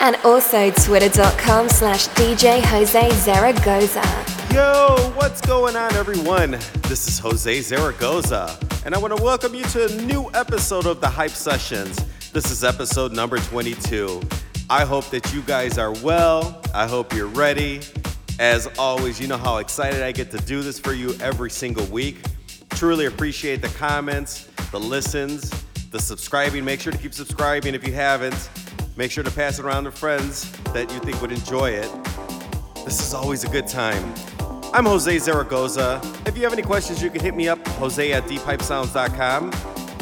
And also twitter.com slash DJ Jose Zaragoza. Yo, what's going on, everyone? This is Jose Zaragoza, and I want to welcome you to a new episode of the Hype Sessions. This is episode number 22. I hope that you guys are well. I hope you're ready. As always, you know how excited I get to do this for you every single week. Truly appreciate the comments, the listens, the subscribing. Make sure to keep subscribing if you haven't. Make sure to pass it around to friends that you think would enjoy it. This is always a good time. I'm Jose Zaragoza. If you have any questions, you can hit me up, jose at deephypesounds.com.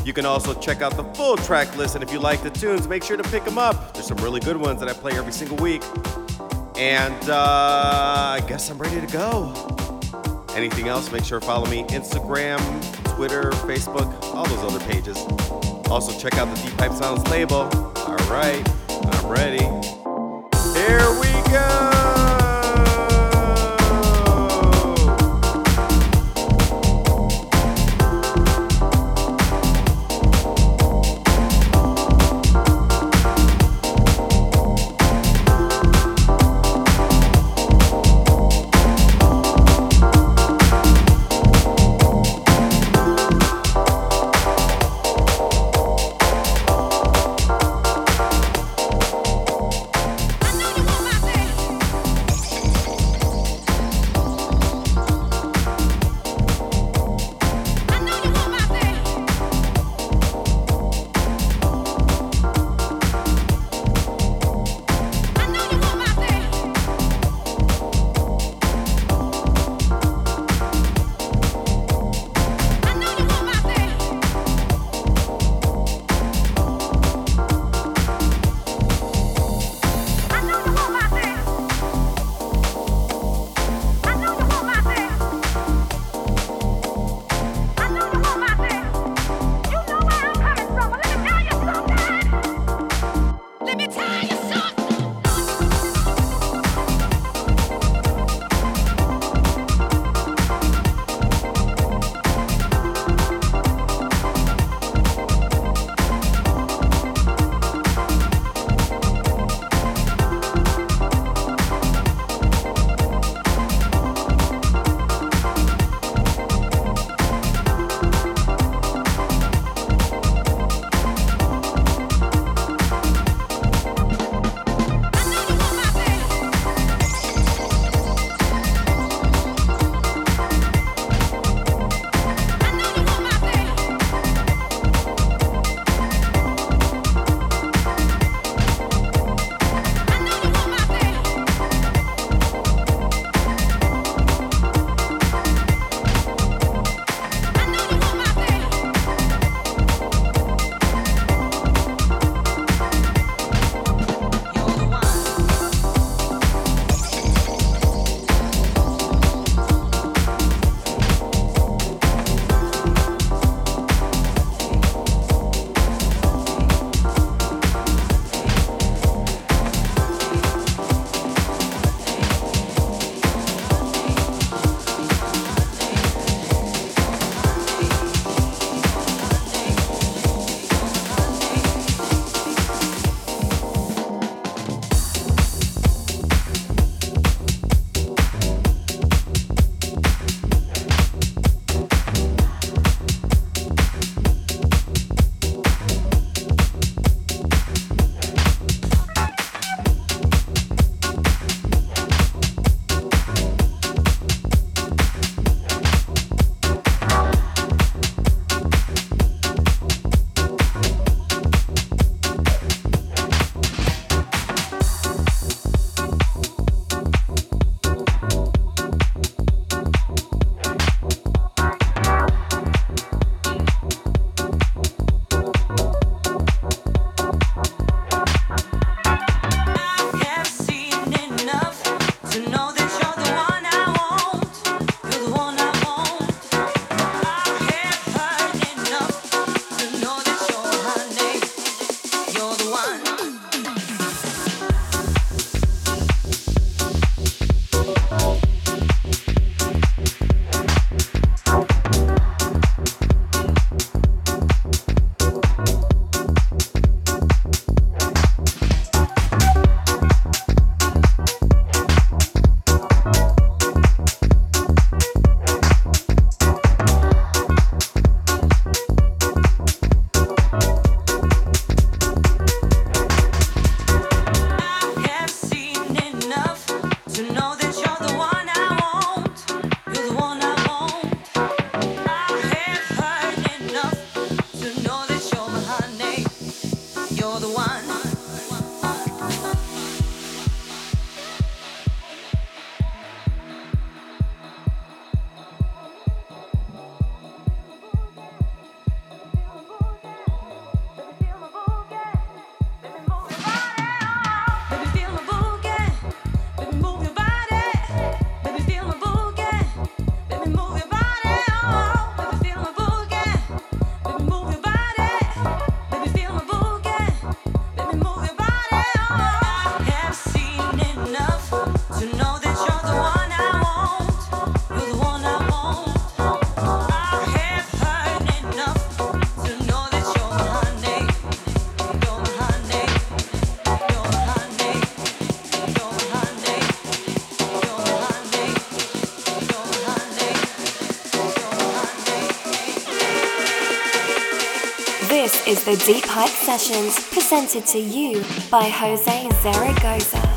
You can also check out the full track list, and if you like the tunes, make sure to pick them up. There's some really good ones that I play every single week. And uh, I guess I'm ready to go. Anything else, make sure to follow me Instagram, Twitter, Facebook, all those other pages. Also, check out the Deep Hype Sounds label. All right, I'm ready. Here we go. The Deep Hype Sessions presented to you by Jose Zaragoza.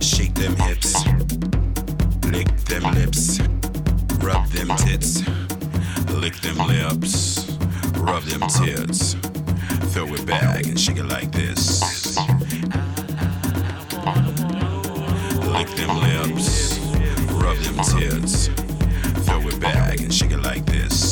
Shake them hips, lick them lips, rub them tits, lick them lips, rub them tits. Throw it back and shake it like this. Lick them lips, rub them tits, throw it back and shake it like this.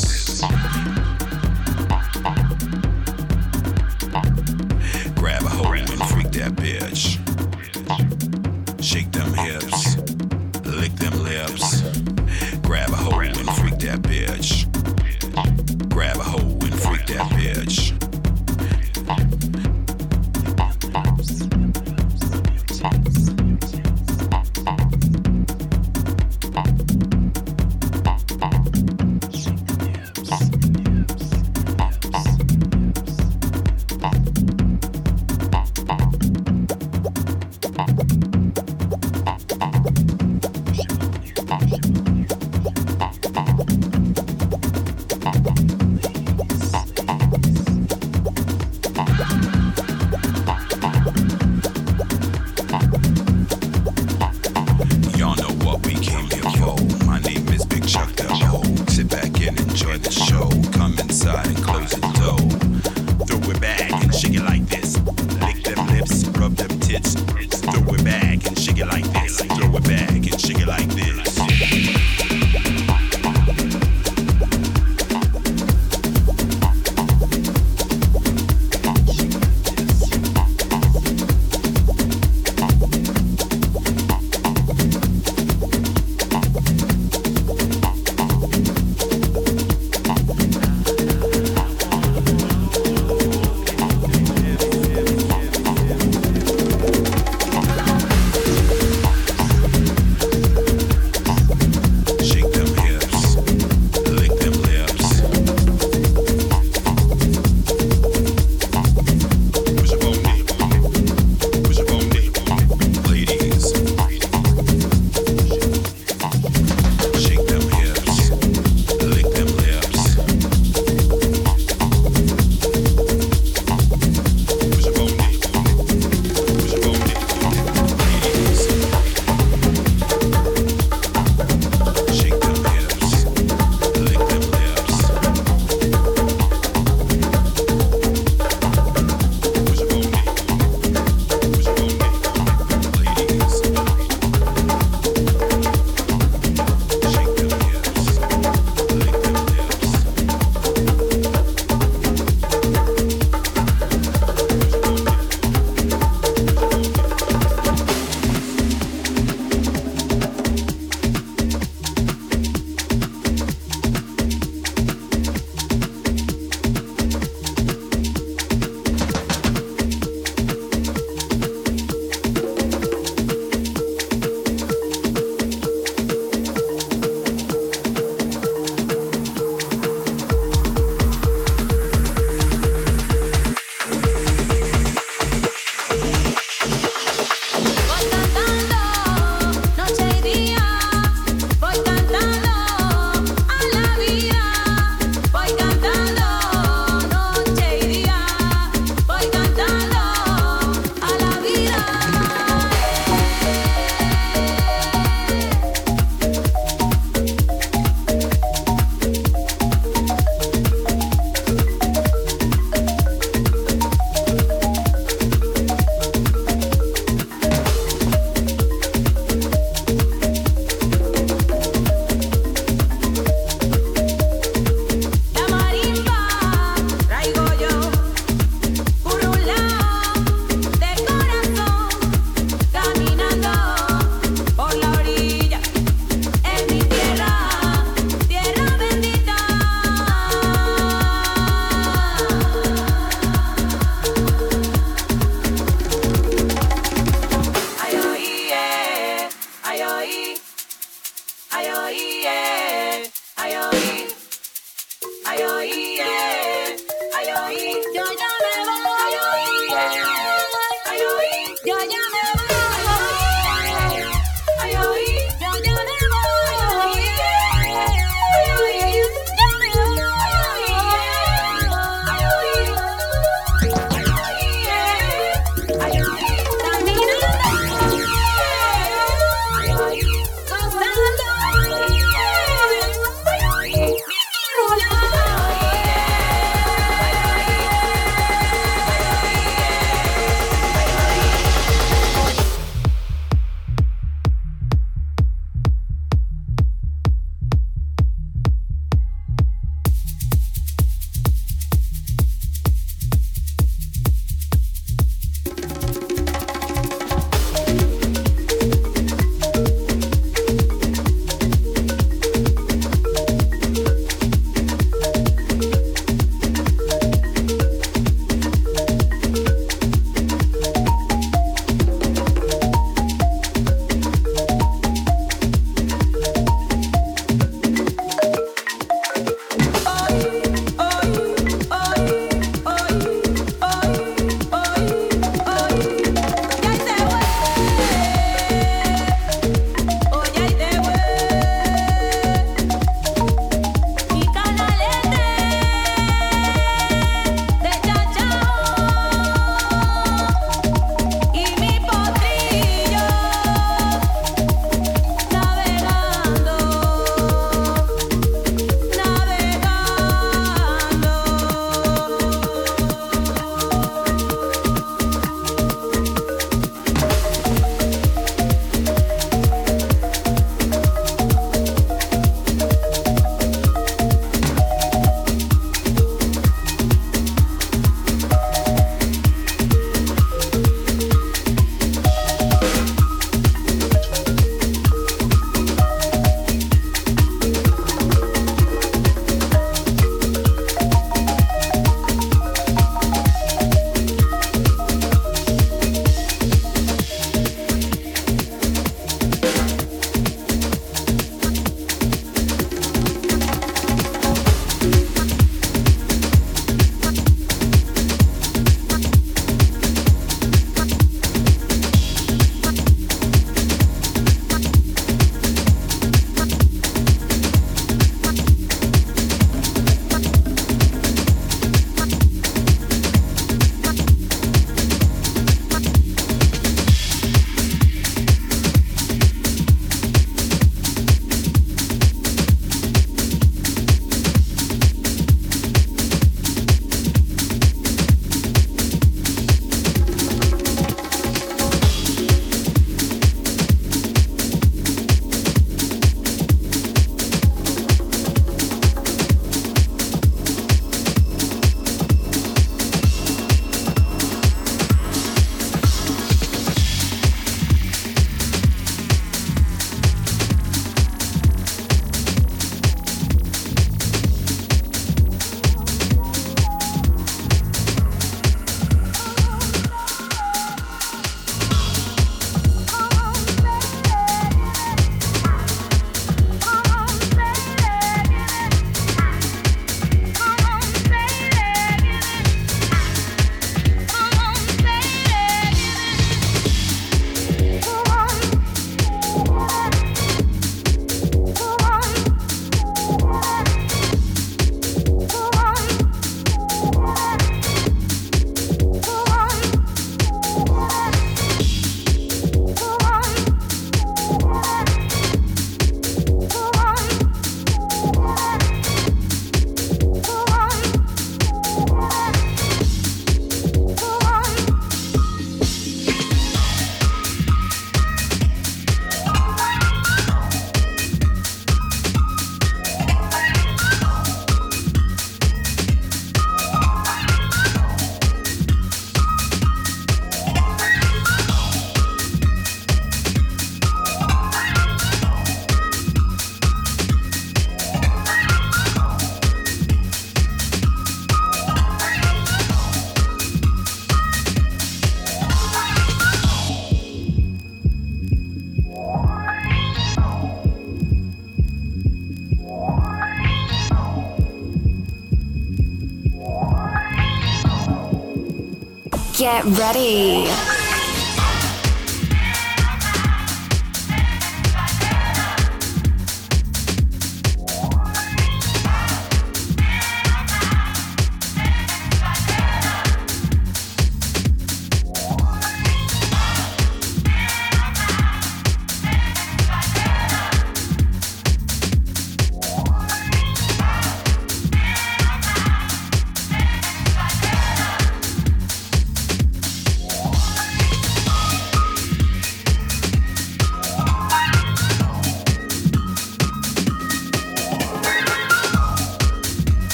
Ready.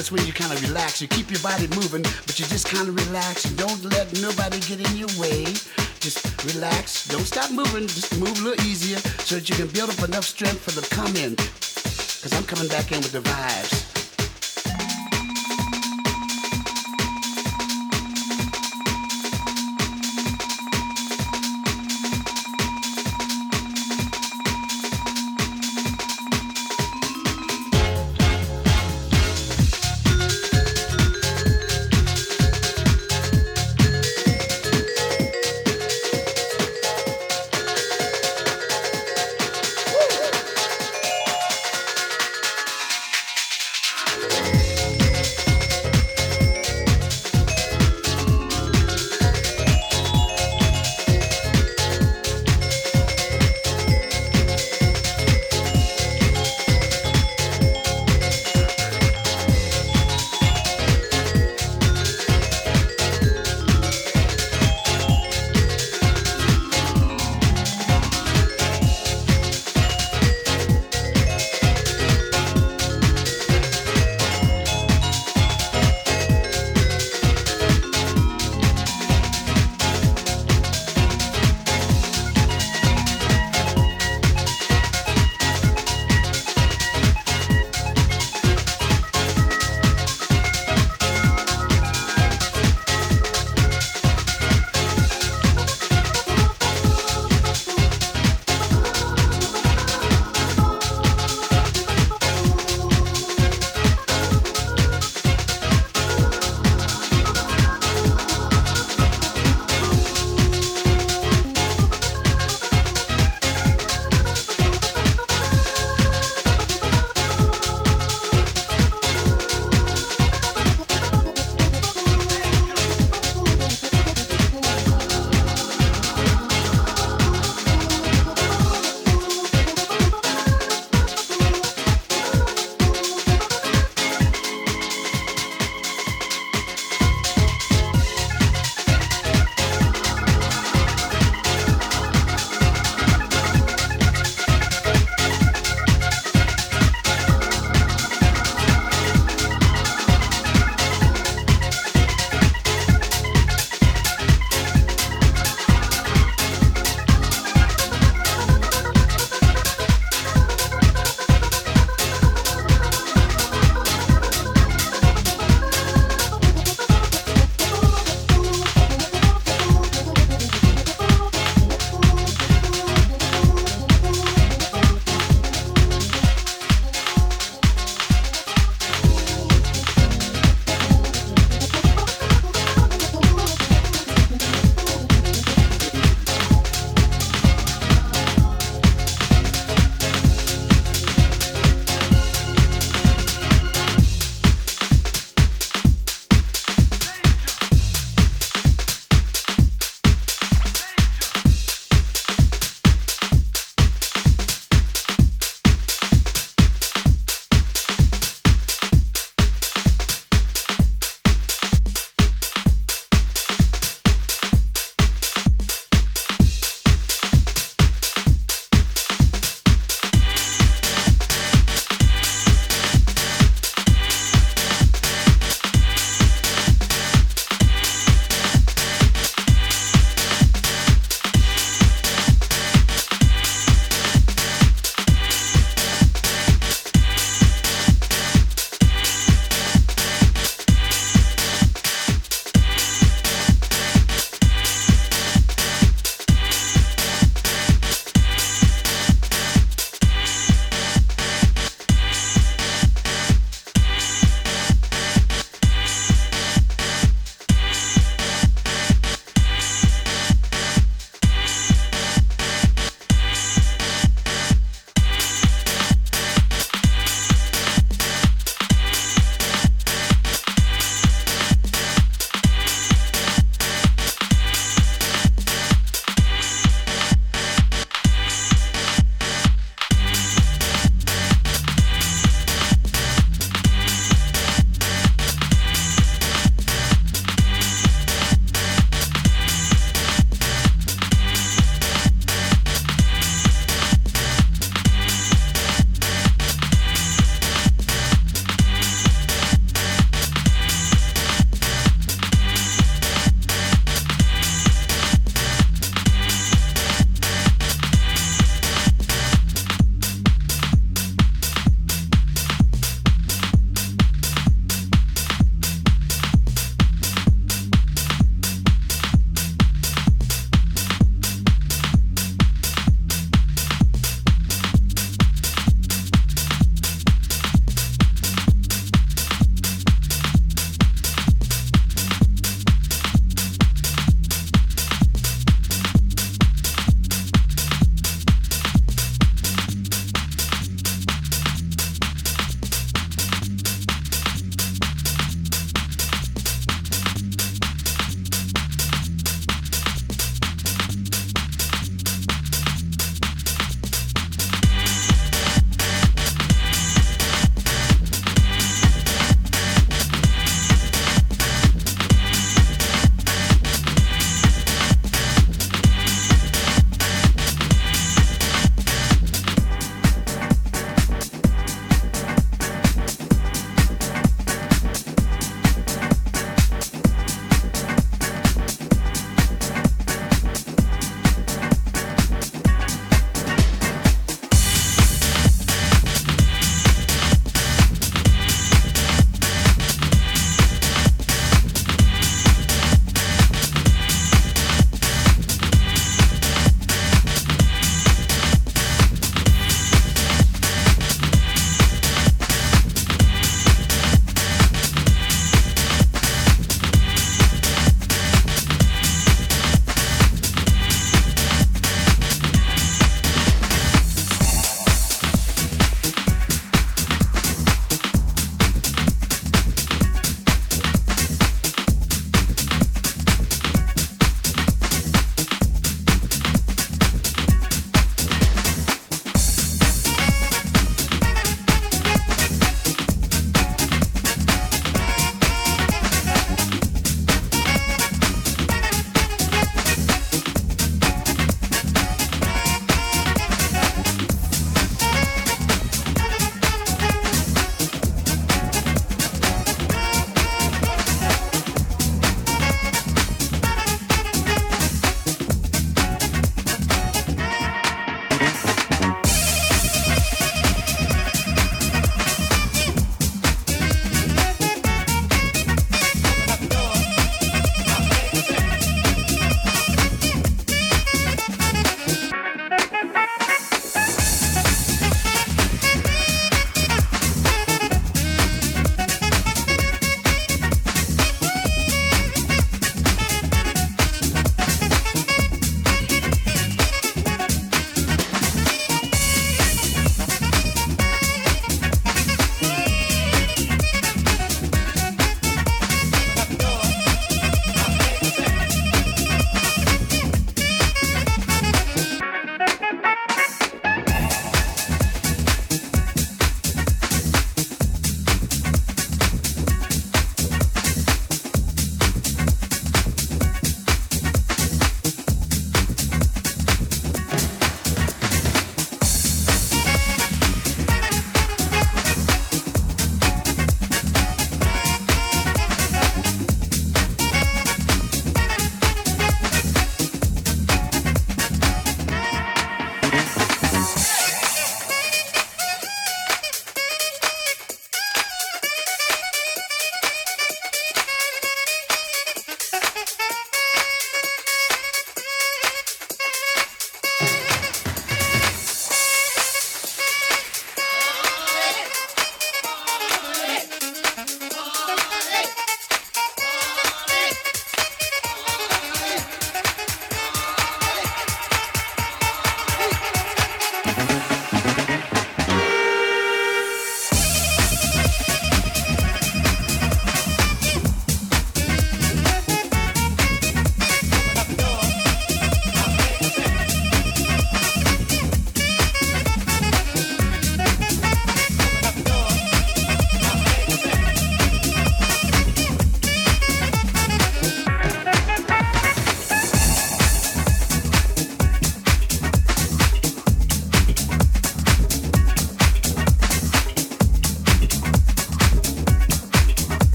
That's when you kind of relax. You keep your body moving, but you just kind of relax. You don't let nobody get in your way. Just relax. Don't stop moving. Just move a little easier so that you can build up enough strength for the come in. Because I'm coming back in with the vibes.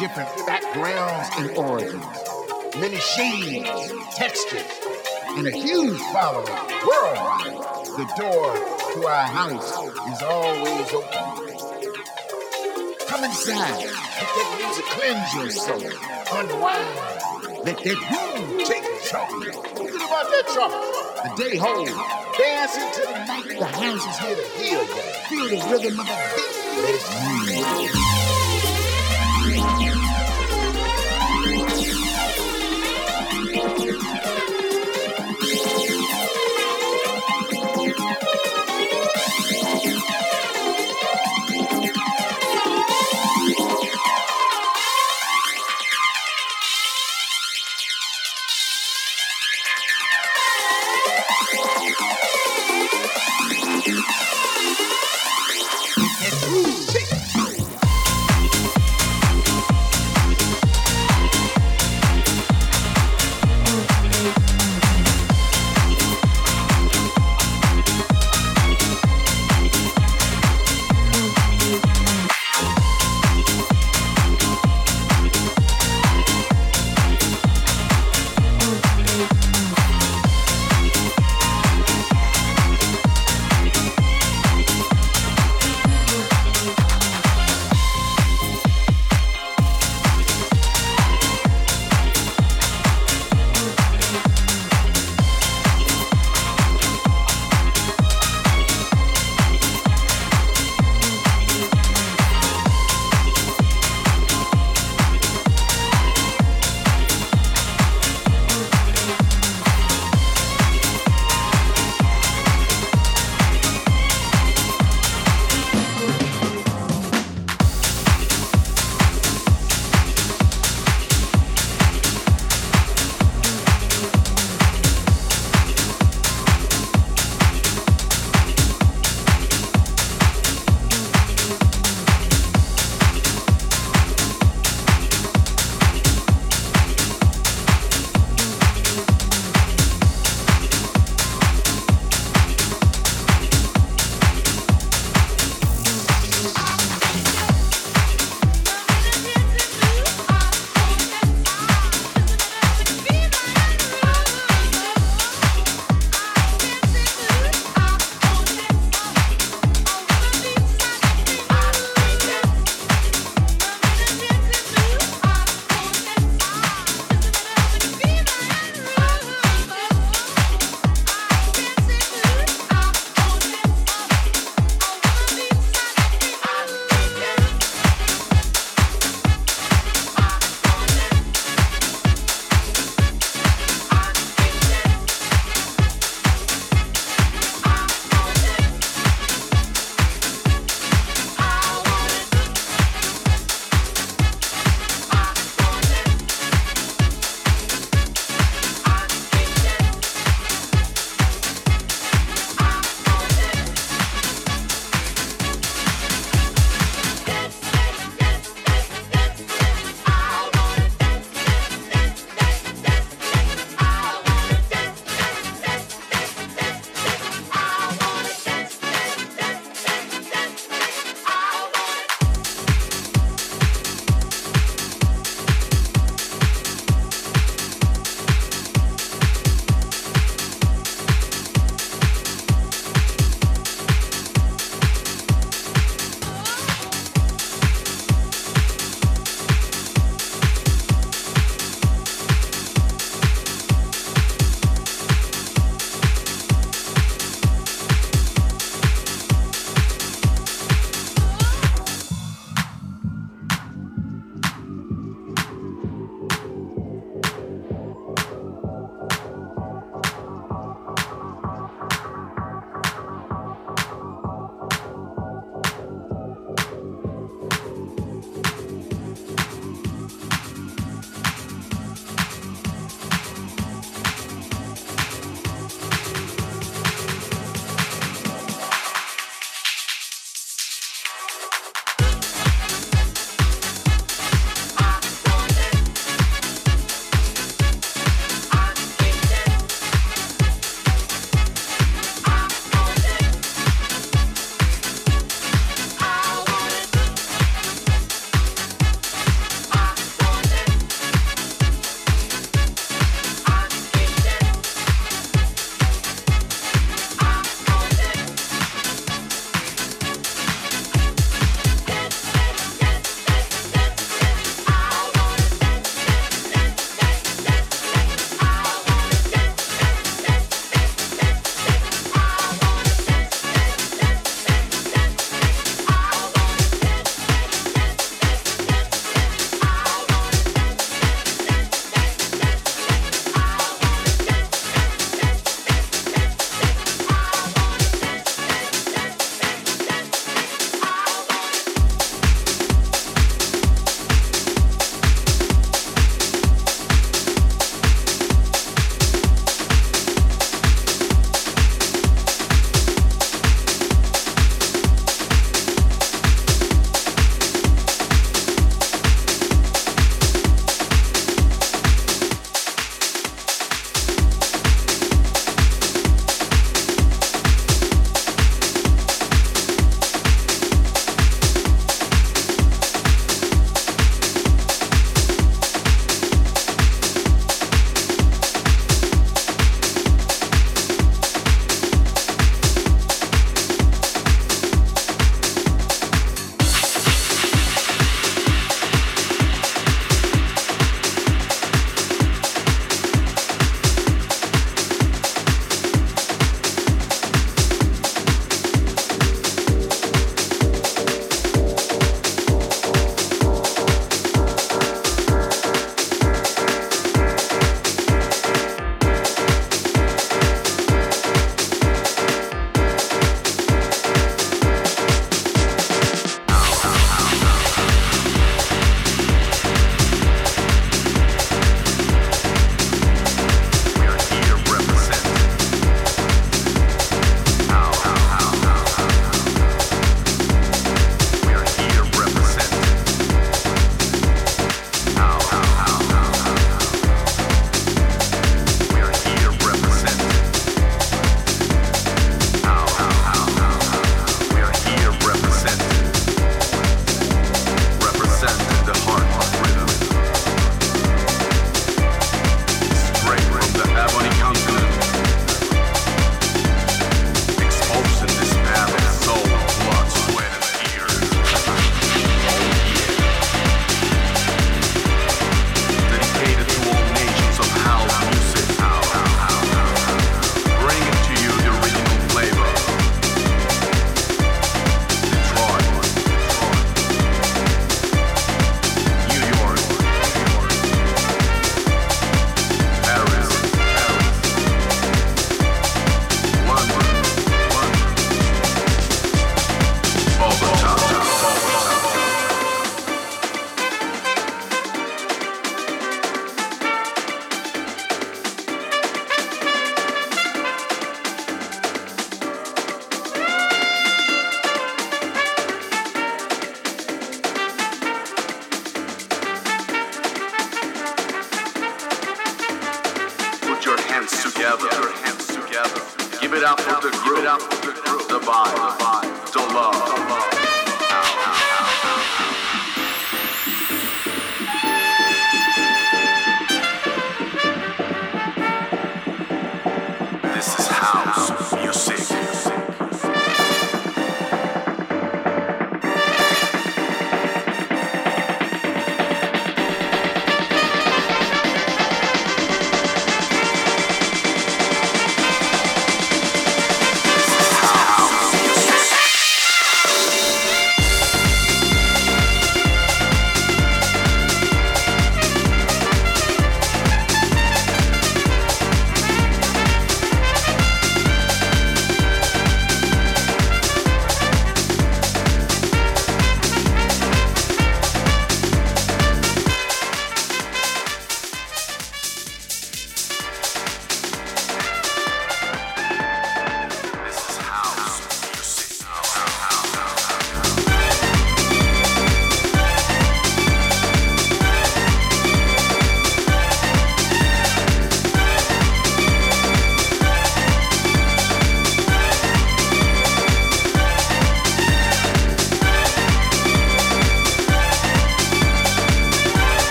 Different backgrounds and origins, many shades, textures, and a huge following worldwide. The door to our house is always open. Come inside, let that music cleanse your soul. Unwind, let that groove take control. Think about that trumpet, the day hold. Dance into the night, the house is here to heal you. Feel the rhythm of the beat. Let it move. you.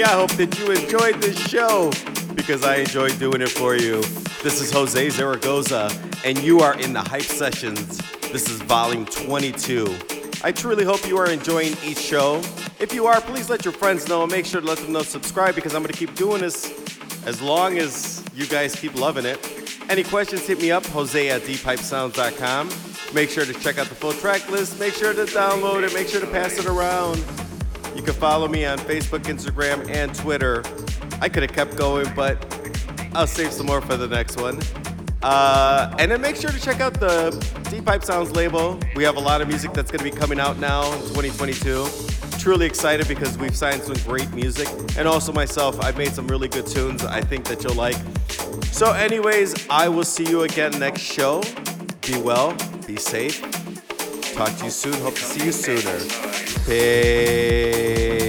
Everybody. I hope that you enjoyed this show because I enjoyed doing it for you. This is Jose Zaragoza, and you are in the Hype Sessions. This is volume 22. I truly hope you are enjoying each show. If you are, please let your friends know and make sure to let them know subscribe because I'm going to keep doing this as long as you guys keep loving it. Any questions, hit me up, jose at deephypesounds.com. Make sure to check out the full track list. Make sure to download it. Make sure to pass it around. Can follow me on Facebook, Instagram, and Twitter. I could have kept going, but I'll save some more for the next one. Uh, and then make sure to check out the Deep Hype Sounds label. We have a lot of music that's going to be coming out now in 2022. Truly excited because we've signed some great music. And also myself, I've made some really good tunes I think that you'll like. So, anyways, I will see you again next show. Be well, be safe. Talk to you soon. Hope to see you sooner. Peace.